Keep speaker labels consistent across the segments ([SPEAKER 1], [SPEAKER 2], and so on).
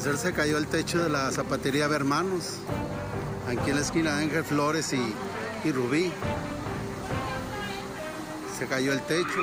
[SPEAKER 1] se cayó el techo de la zapatería Bermanos, aquí en la esquina de Ángel Flores y, y Rubí. Se cayó el techo.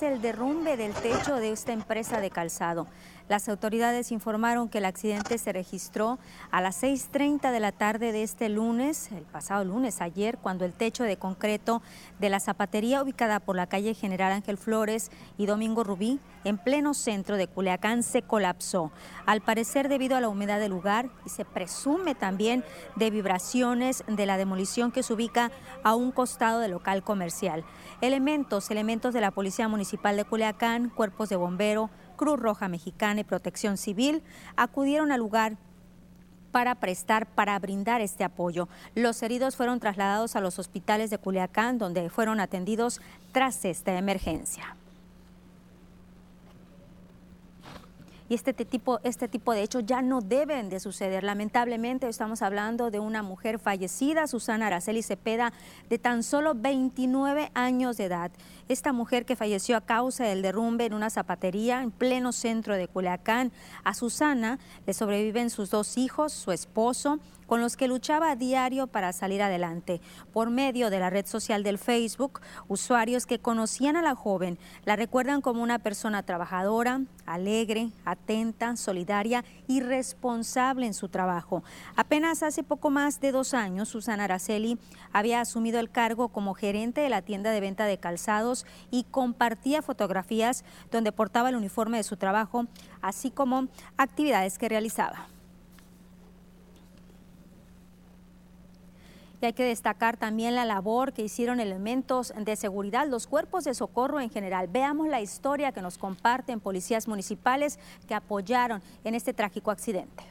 [SPEAKER 2] El derrumbe del techo de esta empresa de calzado. Las autoridades informaron que el accidente se registró a las 6.30 de la tarde de este lunes, el pasado lunes, ayer, cuando el techo de concreto de la zapatería ubicada por la calle General Ángel Flores y Domingo Rubí, en pleno centro de Culiacán, se colapsó. Al parecer debido a la humedad del lugar y se presume también de vibraciones de la demolición que se ubica a un costado del local comercial. Elementos, elementos de la Policía Municipal de Culiacán, cuerpos de bombero, Cruz Roja Mexicana y Protección Civil acudieron al lugar para prestar, para brindar este apoyo. Los heridos fueron trasladados a los hospitales de Culiacán, donde fueron atendidos tras esta emergencia. y este tipo, este tipo de hechos ya no deben de suceder. Lamentablemente estamos hablando de una mujer fallecida, Susana Araceli Cepeda, de tan solo 29 años de edad. Esta mujer que falleció a causa del derrumbe en una zapatería en pleno centro de Culiacán. A Susana le sobreviven sus dos hijos, su esposo, con los que luchaba a diario para salir adelante. Por medio de la red social del Facebook, usuarios que conocían a la joven la recuerdan como una persona trabajadora, alegre, atenta, solidaria y responsable en su trabajo. Apenas hace poco más de dos años, Susana Araceli había asumido el cargo como gerente de la tienda de venta de calzados y compartía fotografías donde portaba el uniforme de su trabajo, así como actividades que realizaba. Y hay que destacar también la labor que hicieron elementos de seguridad, los cuerpos de socorro en general. Veamos la historia que nos comparten policías municipales que apoyaron en este trágico accidente.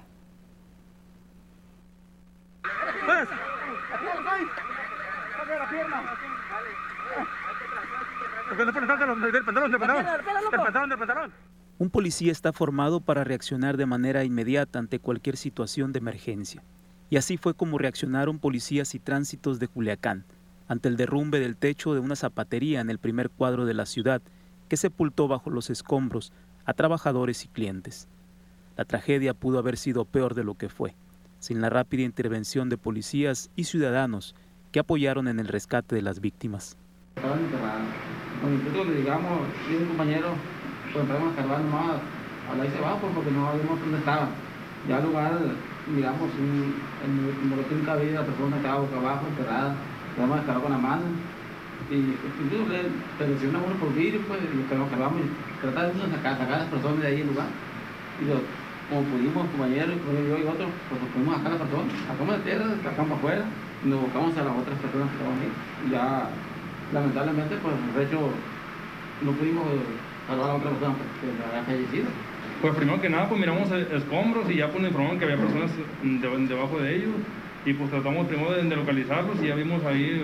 [SPEAKER 3] Un policía está formado para reaccionar de manera inmediata ante cualquier situación de emergencia. Y así fue como reaccionaron policías y tránsitos de Culiacán ante el derrumbe del techo de una zapatería en el primer cuadro de la ciudad que sepultó bajo los escombros a trabajadores y clientes. La tragedia pudo haber sido peor de lo que fue, sin la rápida intervención de policías y ciudadanos que apoyaron en el rescate de las víctimas.
[SPEAKER 4] Cuando nosotros le digamos, y un compañero, pues entramos a escarbar nomás, a la hice abajo porque no sabíamos dónde estaba. Ya al lugar miramos un, en el boletín cabida la persona estaba boca abajo, enterrada, le hemos descargado con la mano. Y incluso le presionamos uno por vidrio, pues, y lo que nos cargamos, tratar de sacar, sacar a las personas de ahí del lugar. Y lo, como pudimos, compañeros, yo y otros, pues nos pudimos sacar a las personas, sacamos de tierra, sacamos afuera, y nos buscamos a las otras personas que estaban ahí. Y ya, lamentablemente, pues, de hecho, no pudimos salvar a otra persona porque había fallecido.
[SPEAKER 5] Pues primero que nada, pues miramos escombros y ya pues nos informaron que había personas debajo de ellos y pues tratamos primero de, localizarlos y ya vimos ahí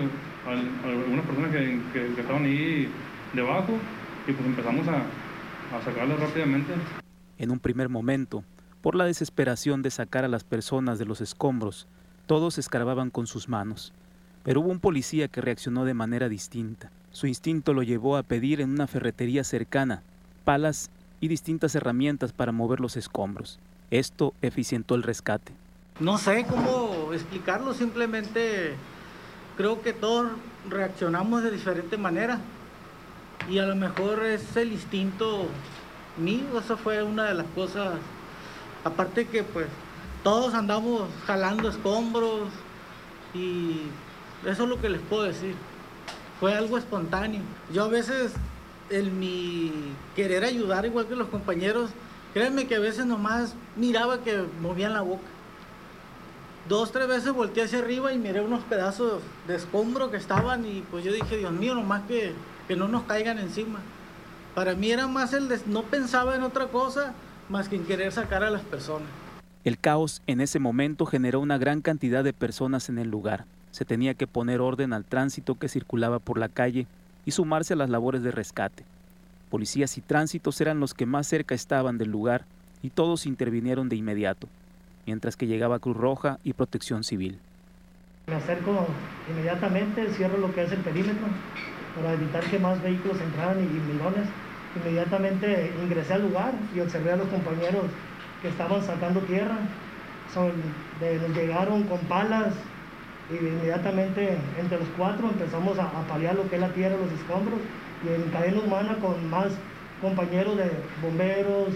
[SPEAKER 5] algunas personas que, que, estaban ahí debajo y pues empezamos a, a sacarlos rápidamente.
[SPEAKER 3] En un primer momento, por la desesperación de sacar a las personas de los escombros, todos escarbaban con sus manos. Pero hubo un policía que reaccionó de manera distinta. Su instinto lo llevó a pedir en una ferretería cercana palas y distintas herramientas para mover los escombros. Esto eficientó el rescate.
[SPEAKER 6] No sé cómo explicarlo, simplemente creo que todos reaccionamos de diferente manera y a lo mejor es el instinto mío, eso fue una de las cosas, aparte que pues todos andamos jalando escombros y eso es lo que les puedo decir. fue algo espontáneo. Yo a veces, en mi querer ayudar, igual que los compañeros, créanme que a veces nomás miraba que movían la boca. Dos, tres veces volteé hacia arriba y miré unos pedazos de escombro que estaban y pues yo dije, Dios mío, nomás que, que no nos caigan encima. Para mí era más el de, no pensaba en otra cosa más que en querer sacar a las personas.
[SPEAKER 3] El caos en ese momento generó una gran cantidad de personas en el lugar. Se tenía que poner orden al tránsito que circulaba por la calle y sumarse a las labores de rescate. Policías y tránsitos eran los que más cerca estaban del lugar y todos intervinieron de inmediato, mientras que llegaba Cruz Roja y Protección Civil.
[SPEAKER 7] Me acerco inmediatamente, cierro lo que es el perímetro para evitar que más vehículos entraran y. Inmediatamente ingresé al lugar y observé a los compañeros que estaban sacando tierra. Son, llegaron con palas y inmediatamente entre los cuatro empezamos a, a paliar lo que es la tierra, los escombros y en cadena humana con más compañeros de bomberos,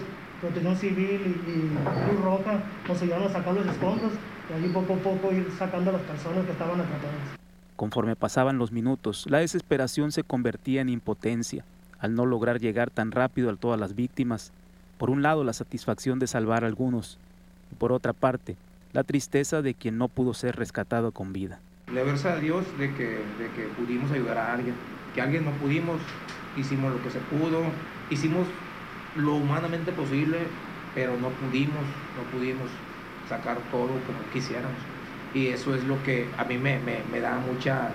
[SPEAKER 7] protección civil y, Cruz Roja nos sacar los escombros y allí poco a poco ir sacando a las personas que estaban atrapadas.
[SPEAKER 3] Conforme pasaban los minutos, la desesperación se convertía en impotencia al no lograr llegar tan rápido a todas las víctimas. Por un lado, la satisfacción de salvar a algunos, y por otra parte, la tristeza de quien no pudo ser rescatado con vida.
[SPEAKER 8] Le verse a Dios de que, de que pudimos ayudar a alguien, que alguien no pudimos, hicimos lo que se pudo, hicimos lo humanamente posible, pero no pudimos, no pudimos sacar todo como quisiéramos. Y eso es lo que a mí me, me, me da mucha,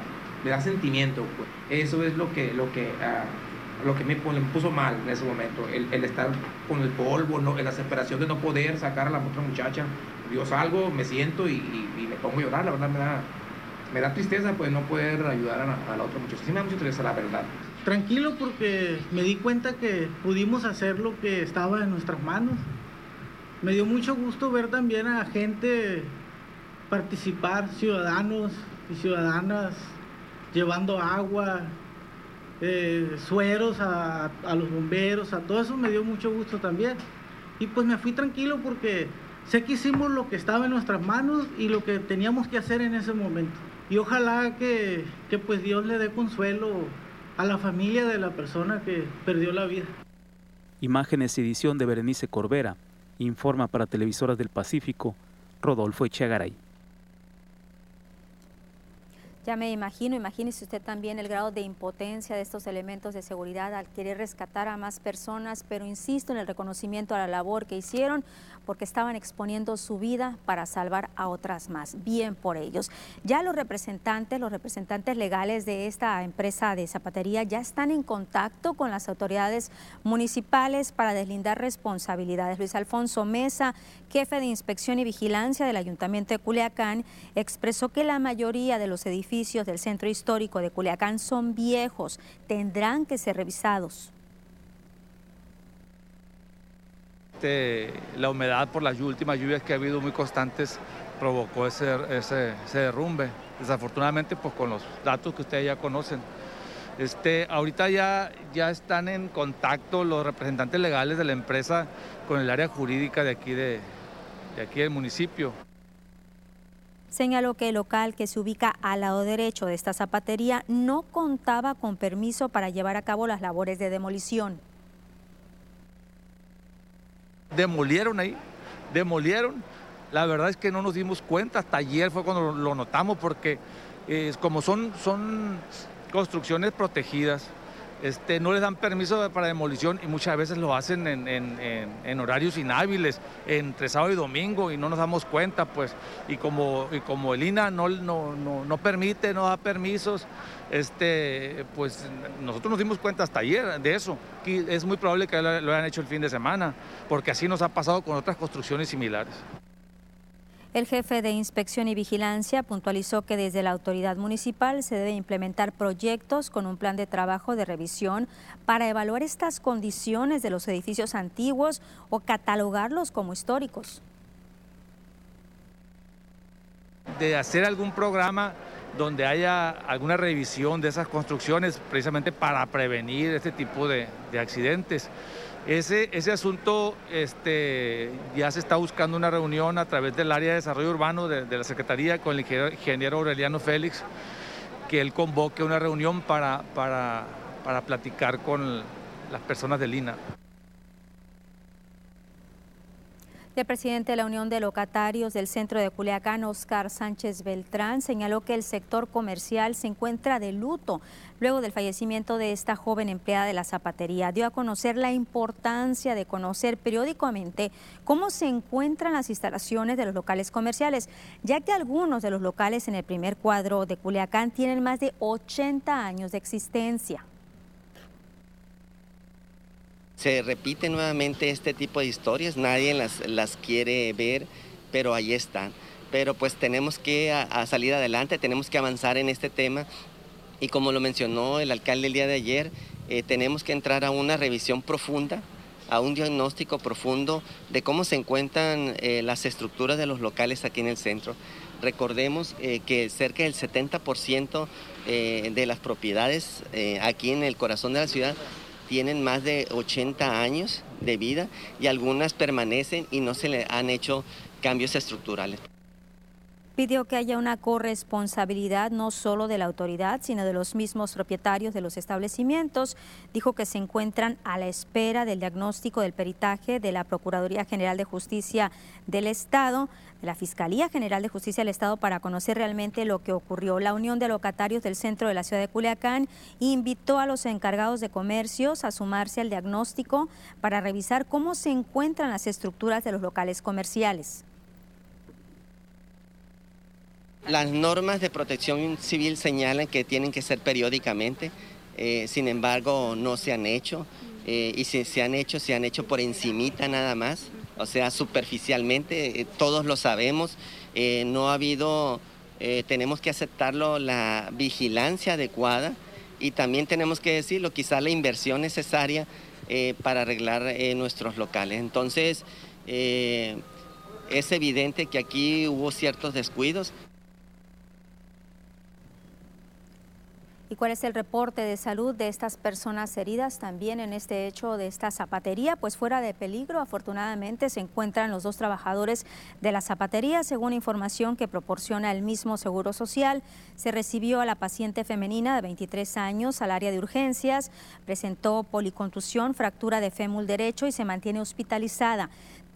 [SPEAKER 8] me da sentimiento. Pues. Eso es lo que, lo que, uh, lo que me, puso mal en ese momento, el, el estar con el polvo, ¿no? la desesperación de no poder sacar a la otra muchacha. Yo salgo, me siento y, me pongo a llorar, la verdad me da, me da tristeza pues no poder ayudar a a la otra muchacha. Me da mucha tristeza, la verdad.
[SPEAKER 6] Tranquilo porque me di cuenta que pudimos hacer lo que estaba en nuestras manos. Me dio mucho gusto ver también a gente participar, ciudadanos y ciudadanas, llevando agua, eh, sueros a, los bomberos, a todo eso me dio mucho gusto también. Y pues me fui tranquilo porque sé que hicimos lo que estaba en nuestras manos y lo que teníamos que hacer en ese momento. Y ojalá que, que pues Dios le dé consuelo a la familia de la persona que perdió la vida.
[SPEAKER 3] Imágenes y edición de Berenice Corbera. Informa para Televisoras del Pacífico, Rodolfo Echegaray.
[SPEAKER 2] Ya me imagino, imagínese usted también el grado de impotencia de estos elementos de seguridad al querer rescatar a más personas, pero insisto en el reconocimiento a la labor que hicieron porque estaban exponiendo su vida para salvar a otras más. Bien por ellos. Ya los representantes, los representantes legales de esta empresa de zapatería ya están en contacto con las autoridades municipales para deslindar responsabilidades. Luis Alfonso Mesa, jefe de inspección y vigilancia del Ayuntamiento de Culiacán, expresó que la mayoría de los edificios del centro histórico de Culiacán son viejos, tendrán que ser revisados.
[SPEAKER 9] Este, la humedad por las últimas lluvias que ha habido muy constantes provocó ese, ese, derrumbe. Desafortunadamente, pues con los datos que ustedes ya conocen. Este, ahorita ya, ya están en contacto los representantes legales de la empresa con el área jurídica de aquí, de, de aquí del municipio.
[SPEAKER 2] Señaló que el local que se ubica al lado derecho de esta zapatería no contaba con permiso para llevar a cabo las labores de demolición.
[SPEAKER 9] Demolieron ahí, demolieron. La verdad es que no nos dimos cuenta, hasta ayer fue cuando lo notamos porque eh, como son, son construcciones protegidas, este, no les dan permiso para demolición y muchas veces lo hacen en, en, en, horarios inhábiles, entre sábado y domingo, y no nos damos cuenta, pues. Y como, y como el INA no, no, no, no, permite, no da permisos, este, pues nosotros nos dimos cuenta hasta ayer de eso. Es muy probable que lo, lo hayan hecho el fin de semana, porque así nos ha pasado con otras construcciones similares.
[SPEAKER 2] El jefe de Inspección y Vigilancia puntualizó que desde la autoridad municipal se debe implementar proyectos con un plan de trabajo de revisión para evaluar estas condiciones de los edificios antiguos o catalogarlos como históricos.
[SPEAKER 9] De hacer algún programa donde haya alguna revisión de esas construcciones precisamente para prevenir este tipo de, de accidentes. Ese, ese asunto este, ya se está buscando una reunión a través del área de desarrollo urbano de, de la Secretaría con el ingeniero Aureliano Félix que él convoque una reunión para, para, para platicar con las personas del INA.
[SPEAKER 2] El presidente de la Unión de Locatarios del Centro de Culiacán, Oscar Sánchez Beltrán, señaló que el sector comercial se encuentra de luto luego del fallecimiento de esta joven empleada de la zapatería. Dio a conocer la importancia de conocer periódicamente cómo se encuentran las instalaciones de los locales comerciales, ya que algunos de los locales en el primer cuadro de Culiacán tienen más de 80 años de existencia
[SPEAKER 10] se repite nuevamente este tipo de historias, nadie las, las quiere ver, pero ahí están. Pero pues tenemos que salir adelante, tenemos que avanzar en este tema y como lo mencionó el alcalde el día de ayer, eh, tenemos que entrar a una revisión profunda, a un diagnóstico profundo de cómo se encuentran eh, las estructuras de los locales aquí en el centro. Recordemos eh, que cerca del 70% de las propiedades aquí en el corazón de la ciudad tienen más de 80 años de vida y algunas permanecen y no se le han hecho cambios estructurales
[SPEAKER 2] pidió que haya una corresponsabilidad no solo de la autoridad, sino de los mismos propietarios de los establecimientos. Dijo que se encuentran a la espera del diagnóstico del peritaje de la Procuraduría General de Justicia del Estado, de la Fiscalía General de Justicia del Estado, para conocer realmente lo que ocurrió. La Unión de Locatarios del Centro de la Ciudad de Culiacán invitó a los encargados de comercios a sumarse al diagnóstico para revisar cómo se encuentran las estructuras de los locales comerciales.
[SPEAKER 10] Las normas de protección civil señalan que tienen que ser periódicamente, eh, sin embargo no se han hecho eh, y si se han hecho, se han hecho por encimita nada más, o sea, superficialmente, eh, todos lo sabemos, no ha habido, tenemos que aceptarlo, la vigilancia adecuada y también tenemos que decirlo, quizá la inversión necesaria para arreglar nuestros locales. Entonces, es evidente que aquí hubo ciertos descuidos.
[SPEAKER 2] ¿Y cuál es el reporte de salud de estas personas heridas también en este hecho de esta zapatería? Pues fuera de peligro, afortunadamente se encuentran los dos trabajadores de la zapatería. Según información que proporciona el mismo Seguro Social, se recibió a la paciente femenina de 23 años al área de urgencias, presentó policontusión, fractura de fémur derecho y se mantiene hospitalizada.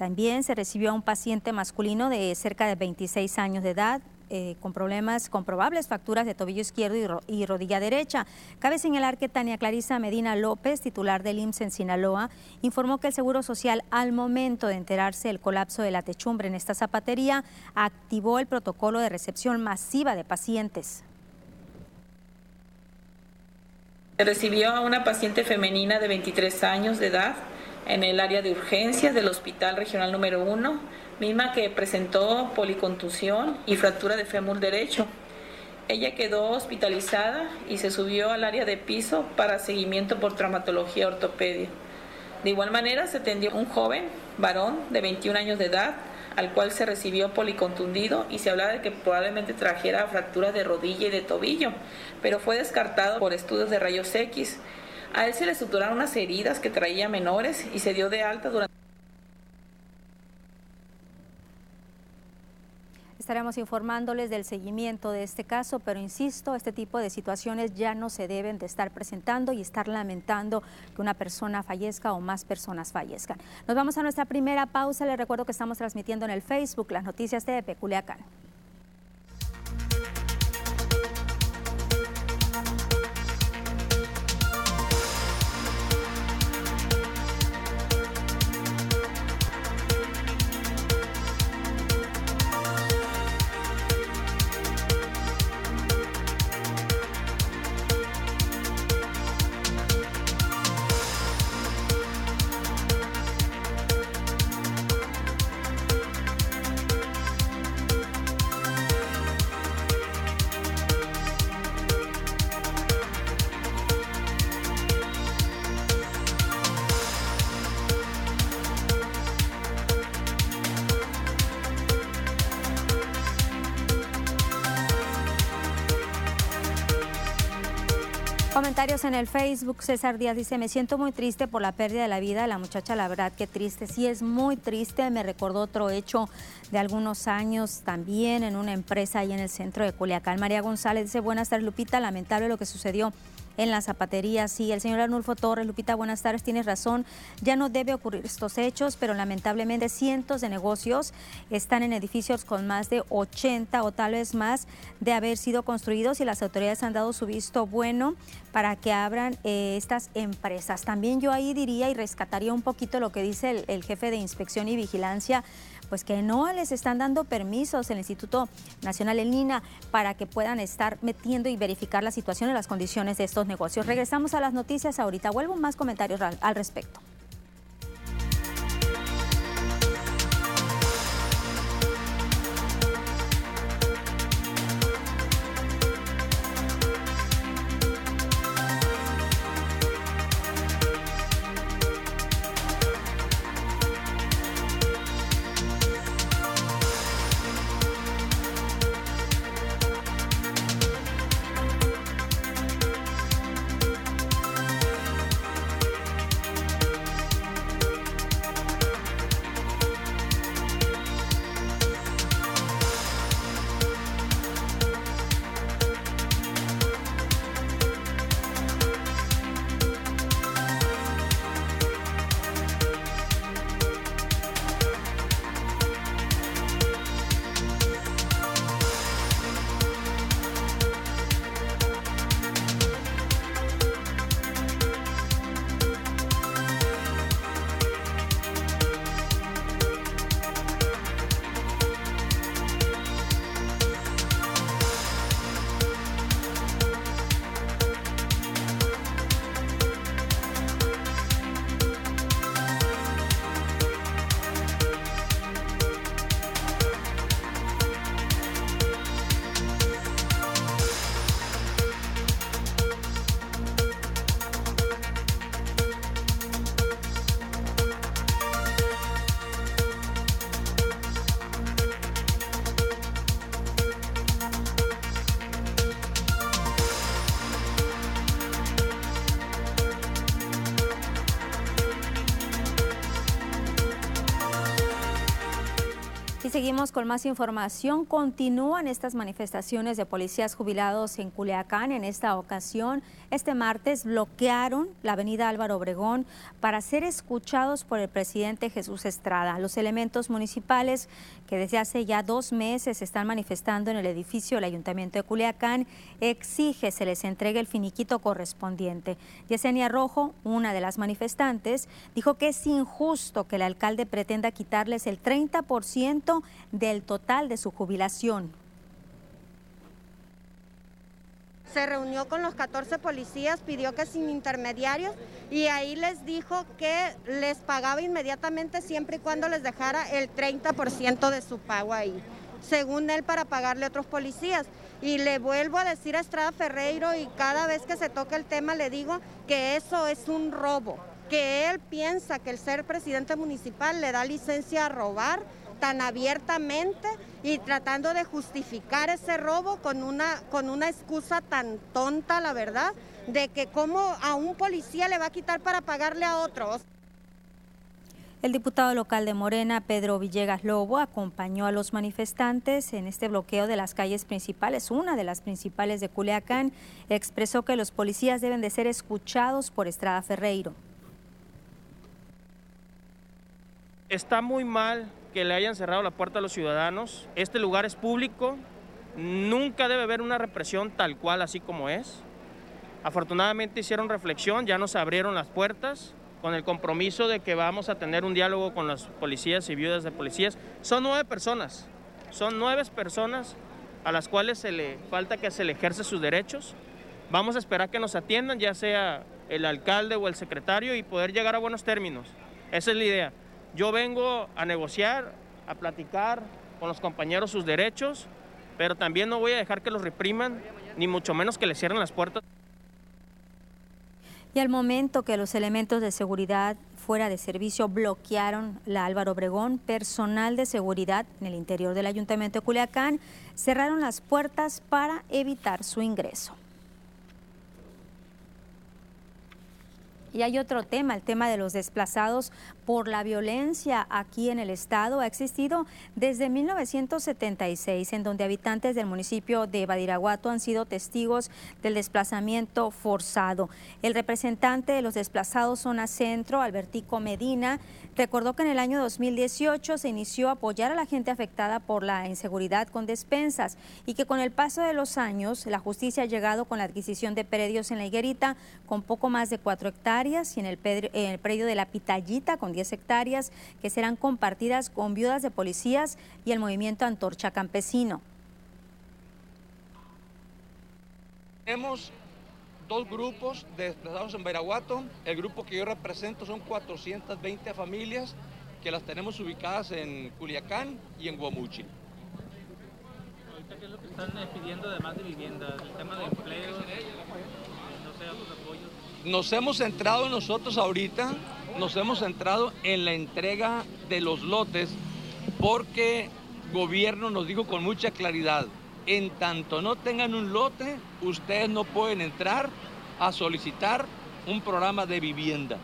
[SPEAKER 2] También se recibió a un paciente masculino de cerca de 26 años de edad, eh, con problemas, con probables fracturas de tobillo izquierdo y, rodilla derecha. Cabe señalar que Tania Clarisa Medina López, titular del IMSS en Sinaloa, informó que el Seguro Social, al momento de enterarse del colapso de la techumbre en esta zapatería, activó el protocolo de recepción masiva de pacientes.
[SPEAKER 11] Se recibió a una paciente femenina de 23 años de edad en el área de urgencias del Hospital Regional número 1 misma que presentó policontusión y fractura de fémur derecho. Ella quedó hospitalizada y se subió al área de piso para seguimiento por traumatología ortopedia. De igual manera se atendió un joven, varón de 21 años de edad, al cual se recibió policontundido y se hablaba de que probablemente trajera fracturas de rodilla y de tobillo, pero fue descartado por estudios de rayos X. A él se le suturaron unas heridas que traía menores y se dio de alta durante
[SPEAKER 2] Estaremos informándoles del seguimiento de este caso, pero insisto, este tipo de situaciones ya no se deben de estar presentando y estar lamentando que una persona fallezca o más personas fallezcan. Nos vamos a nuestra primera pausa. Les recuerdo que estamos transmitiendo en el Facebook las noticias de Peculiacán. En el Facebook. César Díaz dice, me siento muy triste por la pérdida de la vida de la muchacha, la verdad que triste. Sí, es muy triste. Me recordó otro hecho de algunos años también en una empresa ahí en el centro de Culiacán. María González dice, buenas tardes Lupita, lamentable lo que sucedió en la zapatería. Sí, el señor Arnulfo Torres, Lupita, buenas tardes, tienes razón, ya no debe ocurrir estos hechos, pero lamentablemente cientos de negocios están en edificios con más de 80 o tal vez más de haber sido construidos y las autoridades han dado su visto bueno para que abran eh, estas empresas. También yo ahí diría y rescataría un poquito lo que dice el, el jefe de inspección y vigilancia pues que no les están dando permisos el Instituto Nacional El NINA para que puedan estar metiendo y verificar la situación y las condiciones de estos negocios. Regresamos a las noticias ahorita. Vuelvo más comentarios al respecto. Seguimos con más información. Continúan estas manifestaciones de policías jubilados en Culiacán. En esta ocasión, este martes, bloquearon la avenida Álvaro Obregón para ser escuchados por el presidente Jesús Estrada. Los elementos municipales que desde hace ya dos meses están manifestando en el edificio del Ayuntamiento de Culiacán exige se les entregue el finiquito correspondiente. Yesenia Rojo, una de las manifestantes, dijo que es injusto que el alcalde pretenda quitarles el 30% del total de su jubilación.
[SPEAKER 12] Se reunió con los 14 policías, pidió que sin intermediarios y ahí les dijo que les pagaba inmediatamente siempre y cuando les dejara el 30% de su pago ahí, según él para pagarle a otros policías. Y le vuelvo a decir a Estrada Ferreiro y cada vez que se toca el tema le digo que eso es un robo, que él piensa que el ser presidente municipal le da licencia a robar tan abiertamente y tratando de justificar ese robo con una, con una excusa tan tonta, la verdad, de que como a un policía le va a quitar para pagarle a otros.
[SPEAKER 2] El diputado local de Morena, Pedro Villegas Lobo, acompañó a los manifestantes en este bloqueo de las calles principales, una de las principales de Culiacán. Expresó que los policías deben de ser escuchados por Estrada Ferreiro.
[SPEAKER 13] Está muy mal que le hayan cerrado la puerta a los ciudadanos. Este lugar es público, nunca debe haber una represión tal cual así como es. Afortunadamente hicieron reflexión, ya nos abrieron las puertas con el compromiso de que vamos a tener un diálogo con las policías y viudas de policías. Son nueve personas, son nueve personas a las cuales se le falta que se le ejerce sus derechos. Vamos a esperar que nos atiendan, ya sea el alcalde o el secretario, y poder llegar a buenos términos. Esa es la idea. Yo vengo a negociar, a platicar con los compañeros sus derechos, pero también no voy a dejar que los repriman, ni mucho menos que les cierren las puertas.
[SPEAKER 2] Y al momento que los elementos de seguridad fuera de servicio bloquearon la Álvaro Obregón, personal de seguridad en el interior del Ayuntamiento de Culiacán cerraron las puertas para evitar su ingreso. Y hay otro tema, el tema de los desplazados por la violencia aquí en el estado. Ha existido desde 1976, en donde habitantes del municipio de Badiraguato han sido testigos del desplazamiento forzado. El representante de los desplazados Zona Centro, Albertico Medina, Recordó que en el año 2018 se inició a apoyar a la gente afectada por la inseguridad con despensas y que con el paso de los años la justicia ha llegado con la adquisición de predios en la Higuerita con poco más de cuatro hectáreas y en el, predio de la Pitallita con 10 hectáreas que serán compartidas con viudas de policías y el movimiento Antorcha Campesino.
[SPEAKER 14] Hemos dos grupos de desplazados en Bairaguato. El grupo que yo represento son 420 familias que las tenemos ubicadas en Culiacán y en Guamuchi.
[SPEAKER 15] Ahorita, ¿qué es lo que están eh, pidiendo además de vivienda? ¿El tema de empleo? No sé, otros apoyos.
[SPEAKER 14] Nos hemos centrado nosotros ahorita, nos hemos centrado en la entrega de los lotes porque gobierno nos dijo con mucha claridad, en tanto no tengan un lote, ustedes no pueden entrar a solicitar un programa de vivienda.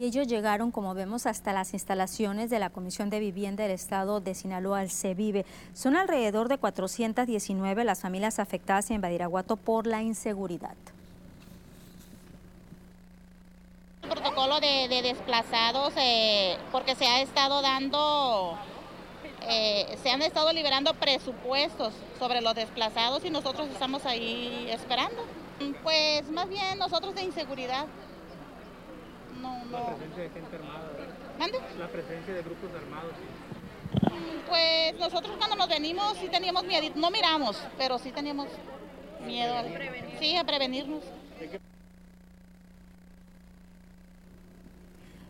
[SPEAKER 2] Ellos llegaron, como vemos, hasta las instalaciones de la Comisión de Vivienda del Estado de Sinaloa, el CEVIVE. Son alrededor de 419 las familias afectadas en Badiraguato por la inseguridad.
[SPEAKER 16] El protocolo de, desplazados, eh, porque se ha estado dando eh, se han estado liberando presupuestos sobre los desplazados y nosotros estamos ahí esperando. Pues más bien nosotros de inseguridad.
[SPEAKER 15] No, no. La presencia de gente armada,
[SPEAKER 16] ¿Mande?
[SPEAKER 15] La presencia de grupos armados.
[SPEAKER 16] Pues nosotros cuando nos venimos sí teníamos miedo, no miramos, pero sí teníamos miedo. A, sí, a prevenirnos.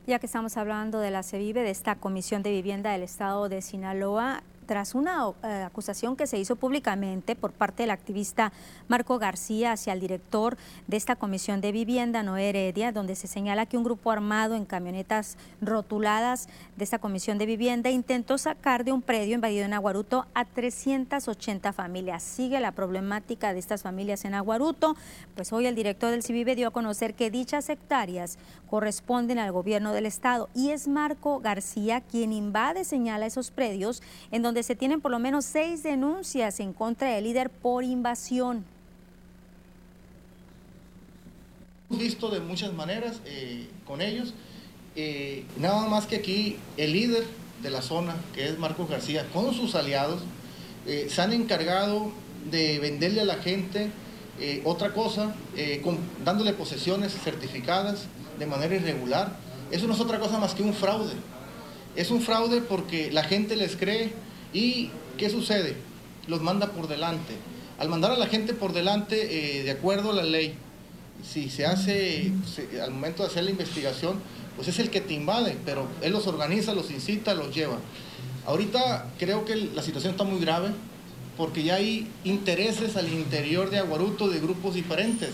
[SPEAKER 2] Ya que estamos hablando de la CEVIVE, de esta Comisión de Vivienda del Estado de Sinaloa, tras una eh, acusación que se hizo públicamente por parte del activista Marco García hacia el director de esta Comisión de Vivienda, Noé Heredia, donde se señala que un grupo armado en camionetas rotuladas de esta Comisión de Vivienda intentó sacar de un predio invadido en Aguaruto a 380 familias. Sigue la problemática de estas familias en Aguaruto, pues hoy el director del CIVIVE dio a conocer que dichas hectáreas corresponden al gobierno del estado y es Marco García quien invade, señala esos predios en donde se tienen por lo menos seis denuncias en contra del líder por invasión.
[SPEAKER 17] Hemos visto de muchas maneras eh, con ellos, eh, nada más que aquí el líder de la zona, que es Marcos García, con sus aliados, eh, se han encargado de venderle a la gente otra cosa, dándole posesiones certificadas de manera irregular. Eso no es otra cosa más que un fraude. Es un fraude porque la gente les cree, ¿Y qué sucede? Los manda por delante. Al mandar a la gente por delante, de acuerdo a la ley, si se hace, al momento de hacer la investigación, pues es el que te invade, pero él los organiza, los incita, los lleva. Ahorita creo que la situación está muy grave porque ya hay intereses al interior de Aguaruto de grupos diferentes.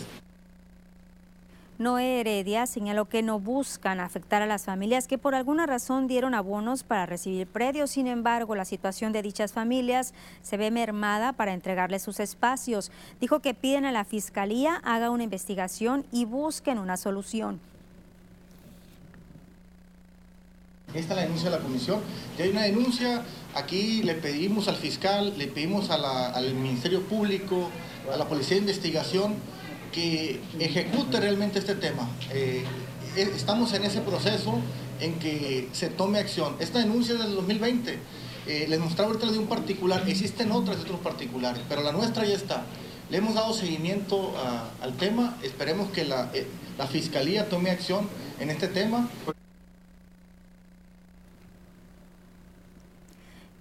[SPEAKER 2] Noé Heredia señaló que no buscan afectar a las familias que por alguna razón dieron abonos para recibir predios. Sin embargo, la situación de dichas familias se ve mermada para entregarles sus espacios. Dijo que piden a la Fiscalía haga una investigación y busquen una solución.
[SPEAKER 17] Esta es la denuncia de la comisión. Ya hay una denuncia, aquí le pedimos al fiscal, le pedimos al Ministerio Público, a la Policía de Investigación, que ejecute realmente este tema. Eh, eh, estamos en ese proceso en que se tome acción. Esta denuncia es del 2020. Eh, les mostraba ahorita de un particular, existen otras de otros particulares, pero la nuestra ya está. Le hemos dado seguimiento al tema, esperemos que la, la Fiscalía tome acción en este tema.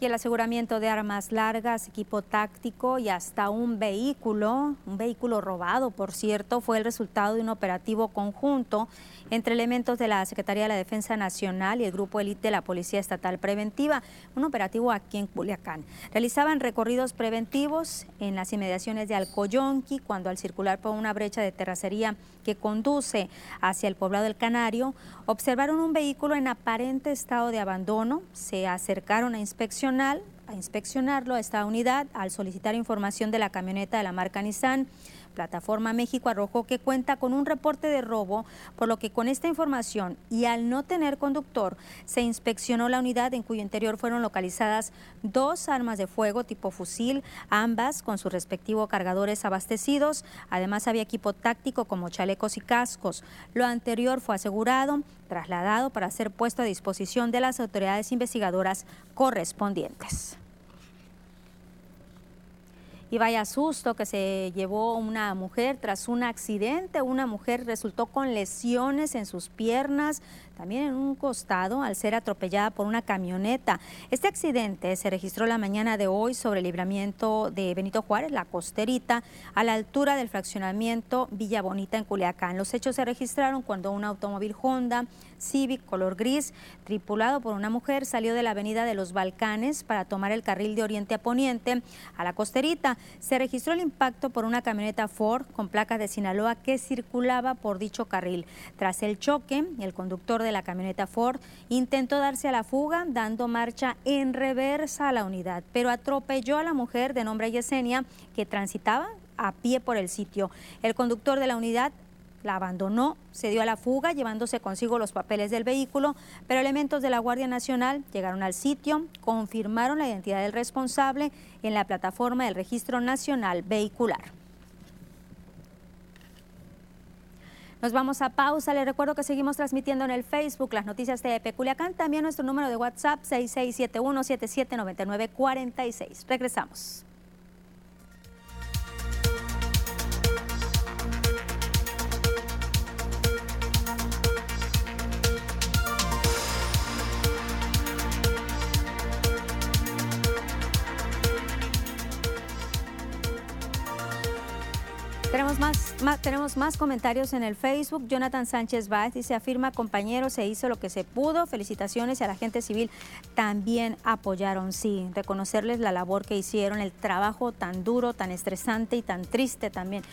[SPEAKER 2] Y el aseguramiento de armas largas, equipo táctico y hasta un vehículo, un vehículo robado, por cierto, fue el resultado de un operativo conjunto entre elementos de la Secretaría de la Defensa Nacional y el Grupo Elite de la Policía Estatal Preventiva, un operativo aquí en Culiacán. Realizaban recorridos preventivos en las inmediaciones de Alcoyonqui, cuando al circular por una brecha de terracería que conduce hacia el poblado del Canario, observaron un vehículo en aparente estado de abandono, se acercaron a inspeccionar, a inspeccionarlo a esta unidad al solicitar información de la camioneta de la marca Nissan Plataforma México arrojó que cuenta con un reporte de robo, por lo que con esta información y al no tener conductor, se inspeccionó la unidad en cuyo interior fueron localizadas dos armas de fuego tipo fusil, ambas con sus respectivos cargadores abastecidos. Además había equipo táctico como chalecos y cascos. Lo anterior fue asegurado, trasladado para ser puesto a disposición de las autoridades investigadoras correspondientes. Y vaya susto que se llevó una mujer tras un accidente. Una mujer resultó con lesiones en sus piernas, también en un costado al ser atropellada por una camioneta. Este accidente se registró la mañana de hoy sobre el libramiento de Benito Juárez, la costerita, a la altura del fraccionamiento Villa Bonita en Culiacán. Los hechos se registraron cuando un automóvil Honda Civic color gris, tripulado por una mujer, salió de la avenida de los Balcanes para tomar el carril de oriente a poniente a la costerita. Se registró el impacto por una camioneta Ford con placas de Sinaloa que circulaba por dicho carril. Tras el choque, el conductor de la camioneta Ford intentó darse a la fuga dando marcha en reversa a la unidad, pero atropelló a la mujer de nombre Yesenia que transitaba a pie por el sitio. El conductor de la unidad la abandonó, se dio a la fuga llevándose consigo los papeles del vehículo, pero elementos de la Guardia Nacional llegaron al sitio, confirmaron la identidad del responsable en la plataforma del Registro Nacional Vehicular. Nos vamos a pausa. Les recuerdo que seguimos transmitiendo en el Facebook las noticias de Peculiacán. También nuestro número de WhatsApp 6671779946. Regresamos. Tenemos más, tenemos más comentarios en el Facebook. Jonathan Sánchez Báez dice, afirma, compañero, se hizo lo que se pudo. Felicitaciones y a la gente civil también apoyaron. Sí, reconocerles la labor que hicieron, el trabajo tan duro, tan estresante y tan triste también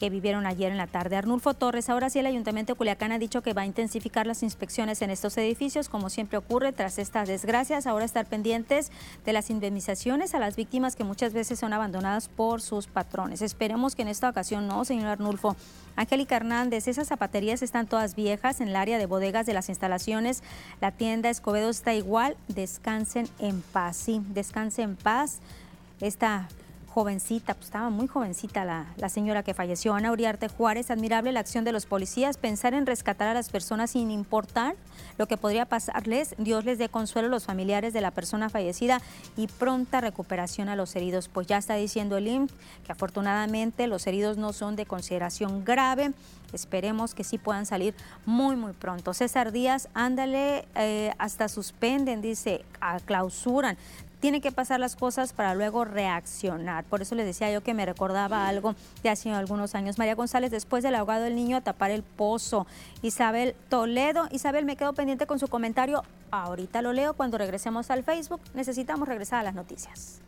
[SPEAKER 2] que vivieron ayer en la tarde. Arnulfo Torres, ahora sí el Ayuntamiento Culiacán ha dicho que va a intensificar las inspecciones en estos edificios, como siempre ocurre tras estas desgracias. Ahora estar pendientes de las indemnizaciones a las víctimas que muchas veces son abandonadas por sus patrones. Esperemos que en esta ocasión no, señor Arnulfo. Angélica Hernández, esas zapaterías están todas viejas en el área de bodegas de las instalaciones. La tienda Escobedo está igual. Descansen en paz. Sí, descansen en paz. Esta jovencita, pues estaba muy jovencita la, la, señora que falleció, Ana Uriarte Juárez. Admirable la acción de los policías, pensar en rescatar a las personas sin importar lo que podría pasarles. Dios les dé consuelo a los familiares de la persona fallecida y pronta recuperación a los heridos. Pues ya está diciendo el IMSS que afortunadamente los heridos no son de consideración grave. Esperemos que sí puedan salir muy, muy pronto. César Díaz, ándale, eh, hasta suspenden, dice, a clausuran tiene que pasar las cosas para luego reaccionar. Por eso les decía yo que me recordaba algo de hace algunos años. María González, después del ahogado del niño a tapar el pozo. Isabel Toledo. Isabel, me quedo pendiente con su comentario. Ahorita lo leo cuando regresemos al Facebook. Necesitamos regresar a las noticias.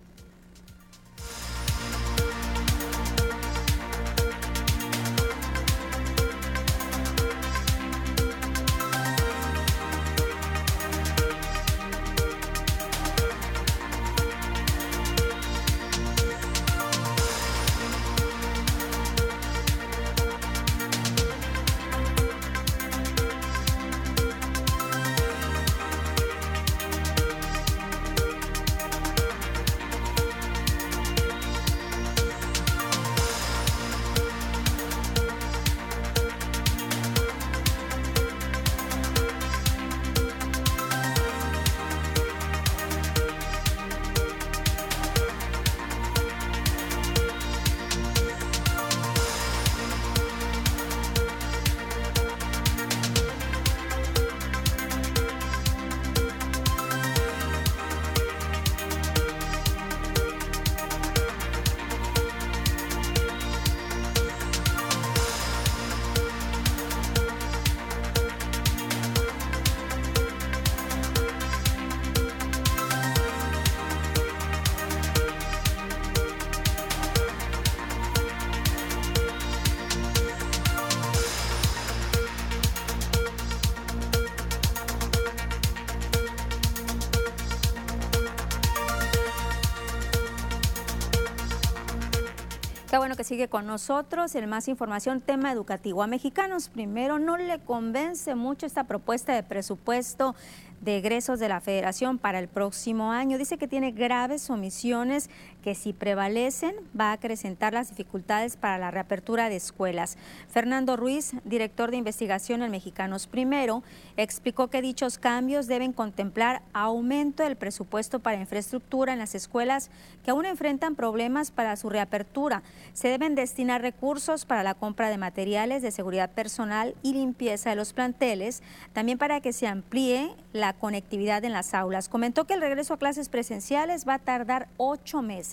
[SPEAKER 2] Sigue con nosotros. En más información, tema educativo. A mexicanos primero no le convence mucho esta propuesta de presupuesto de egresos de la Federación para el próximo año. Dice que tiene graves omisiones que si prevalecen va a acrecentar las dificultades para la reapertura de escuelas. Fernando Ruiz, director de investigación en Mexicanos Primero, explicó que dichos cambios deben contemplar aumento del presupuesto para infraestructura en las escuelas que aún enfrentan problemas para su reapertura. Se deben destinar recursos para la compra de materiales de seguridad personal y limpieza de los planteles, también para que se amplíe la conectividad en las aulas. Comentó que el regreso a clases presenciales va a tardar ocho meses.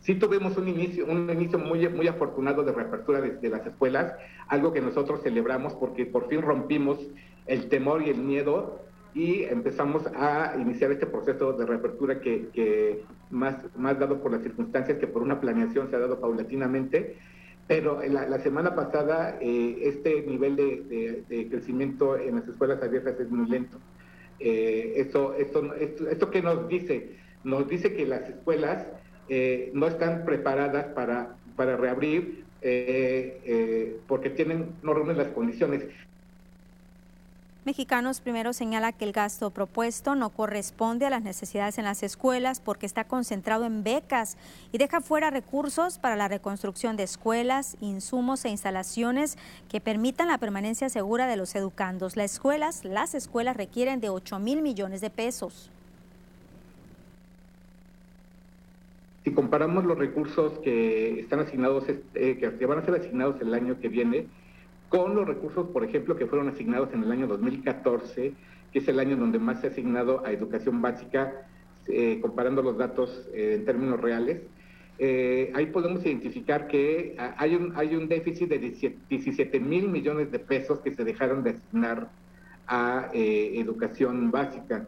[SPEAKER 18] Sí tuvimos un inicio, un inicio muy, muy afortunado de reapertura de, las escuelas, algo que nosotros celebramos porque por fin rompimos el temor y el miedo y empezamos a iniciar este proceso de reapertura que, más, más dado por las circunstancias que por una planeación se ha dado paulatinamente pero la, semana pasada eh, este nivel de, crecimiento en las escuelas abiertas es muy lento. Eh, esto, esto, esto, que nos dice, nos dice que las escuelas eh, no están preparadas para, para reabrir porque tienen, no reúnen las condiciones.
[SPEAKER 2] Mexicanos primero señala que el gasto propuesto no corresponde a las necesidades en las escuelas porque está concentrado en becas y deja fuera recursos para la reconstrucción de escuelas, insumos e instalaciones que permitan la permanencia segura de los educandos. Las escuelas, las escuelas requieren de 8 mil millones de pesos.
[SPEAKER 18] Si comparamos los recursos que están asignados, eh, que van a ser asignados el año que viene, con los recursos, por ejemplo, que fueron asignados en el año 2014, que es el año donde más se ha asignado a educación básica, eh, comparando los datos eh, en términos reales. Eh, ahí podemos identificar que hay un, hay un déficit de 17 mil millones de pesos que se dejaron de asignar a educación básica.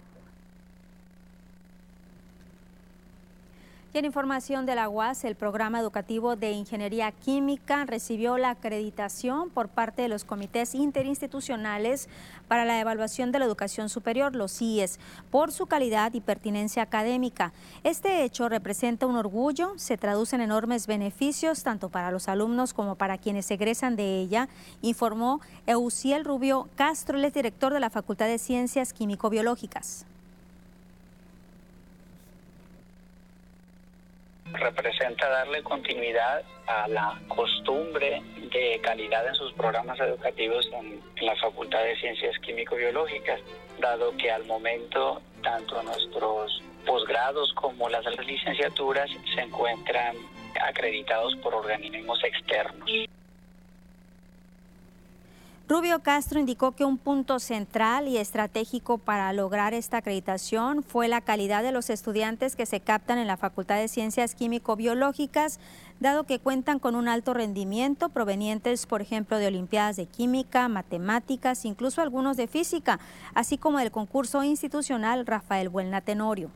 [SPEAKER 2] Y en información de la UAS, el programa educativo de Ingeniería Química recibió la acreditación por parte de los comités interinstitucionales para la evaluación de la educación superior, los CIES, por su calidad y pertinencia académica. Este hecho representa un orgullo, se traduce en enormes beneficios tanto para los alumnos como para quienes egresan de ella, informó Eusiel Rubio Castro, el director de la Facultad de Ciencias Químico-Biológicas.
[SPEAKER 19] Representa darle continuidad a la costumbre de calidad en sus programas educativos en, la Facultad de Ciencias Químico-Biológicas, dado que al momento tanto nuestros posgrados como las licenciaturas se encuentran acreditados por organismos externos.
[SPEAKER 2] Rubio Castro indicó que un punto central y estratégico para lograr esta acreditación fue la calidad de los estudiantes que se captan en la Facultad de Ciencias Químico-Biológicas, dado que cuentan con un alto rendimiento provenientes, por ejemplo, de Olimpiadas de Química, Matemáticas, incluso algunos de Física, así como del concurso institucional Rafael Buelna Tenorio.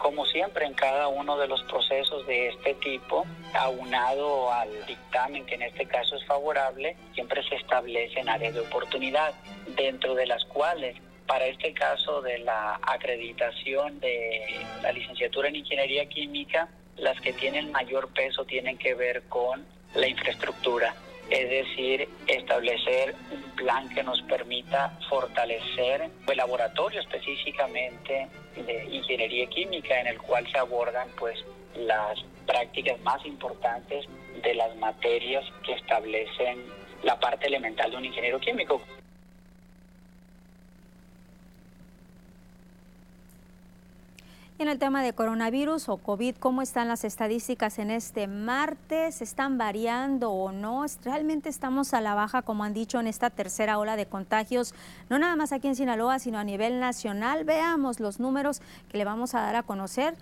[SPEAKER 19] Como siempre en cada uno de los procesos de este tipo, aunado al dictamen que en este caso es favorable, siempre se establecen áreas de oportunidad, dentro de las cuales para este caso de la acreditación de la licenciatura en ingeniería química, las que tienen mayor peso tienen que ver con la infraestructura, es decir, establecer un plan que nos permita fortalecer el laboratorio específicamente de ingeniería química en el cual se abordan pues las prácticas más importantes de las materias que establecen la parte elemental de un ingeniero químico.
[SPEAKER 2] En el tema de coronavirus o COVID, ¿cómo están las estadísticas en este martes? ¿Están variando o no? ¿Realmente estamos a la baja, como han dicho, en esta tercera ola de contagios? No nada más aquí en Sinaloa, sino a nivel nacional. Veamos los números que le vamos a dar a conocer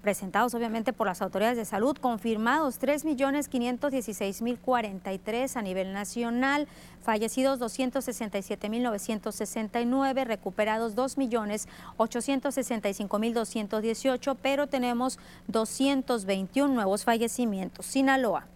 [SPEAKER 2] presentados obviamente por las autoridades de salud, confirmados 3.516.043 a nivel nacional, fallecidos 267.969, recuperados 2.865.218, pero tenemos 221 nuevos fallecimientos. Sinaloa.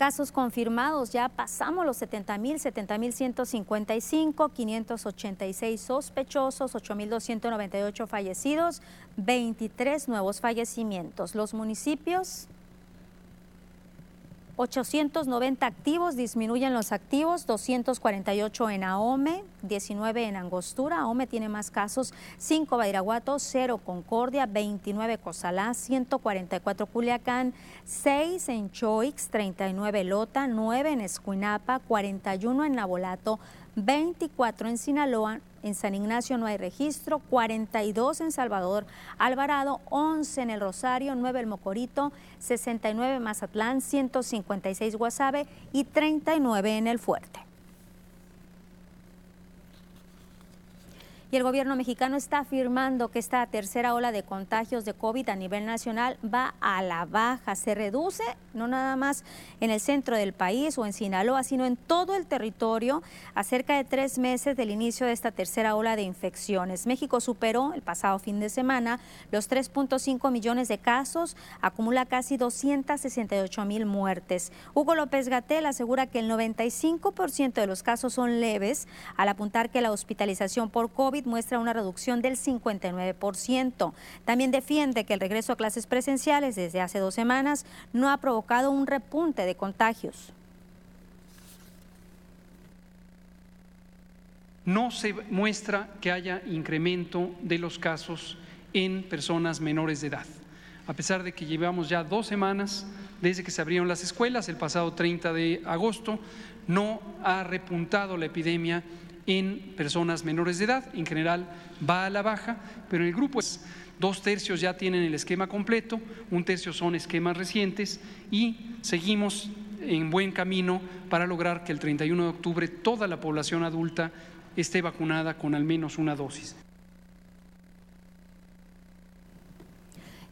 [SPEAKER 2] Casos confirmados, ya pasamos los 70 mil, 70 mil 155, 586 sospechosos, 8.298 fallecidos, 23 nuevos fallecimientos. Los municipios 890 activos, disminuyen los activos, 248 en Ahome, 19 en Angostura, Ahome tiene más casos, 5 Bairaguato, 0 Concordia, 29 Cozalá, 144 Culiacán, 6 en Choix, 39 Lota, 9 en Escuinapa, 41 en Nabolato, 24 en Sinaloa, en San Ignacio no hay registro, 42 en Salvador Alvarado, 11 en El Rosario, 9 el Mocorito, 69 Mazatlán, 156 Guasave y 39 en El Fuerte. Y el gobierno mexicano está afirmando que esta tercera ola de contagios de COVID a nivel nacional va a la baja, se reduce no nada más en el centro del país o en Sinaloa, sino en todo el territorio a cerca de tres meses del inicio de esta tercera ola de infecciones. México superó el pasado fin de semana los 3.5 millones de casos, acumula casi 268 mil muertes. Hugo López Gatel asegura que el 95% de los casos son leves, al apuntar que la hospitalización por Muestra una reducción del 59%. También defiende que el regreso a clases presenciales desde hace dos semanas no ha provocado un repunte de contagios.
[SPEAKER 20] No se muestra que haya incremento de los casos en personas menores de edad. A pesar de que llevamos ya dos semanas desde que se abrieron las escuelas, el pasado 30 de agosto, no ha repuntado la epidemia en personas menores de edad. En general va a la baja, pero en el grupo es dos tercios ya tienen el esquema completo, un tercio son esquemas recientes y seguimos en buen camino para lograr que el 31 de octubre toda la población adulta esté vacunada con al menos una dosis.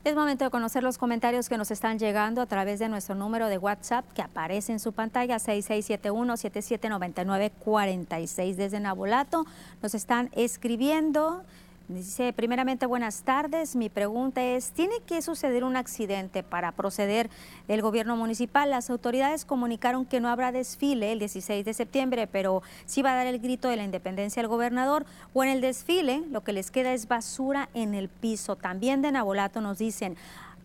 [SPEAKER 2] Es momento de conocer los comentarios que nos están llegando a través de nuestro número de WhatsApp que aparece en su pantalla 6671-779946 desde Nabolato. Nos están escribiendo. Dice, primeramente, buenas tardes. Mi pregunta es, ¿tiene que suceder un accidente para proceder el gobierno municipal? Las autoridades comunicaron que no habrá desfile el 16 de septiembre, pero sí va a dar el grito de la independencia al gobernador. O en el desfile, lo que les queda es basura en el piso. También de Nabolato nos dicen,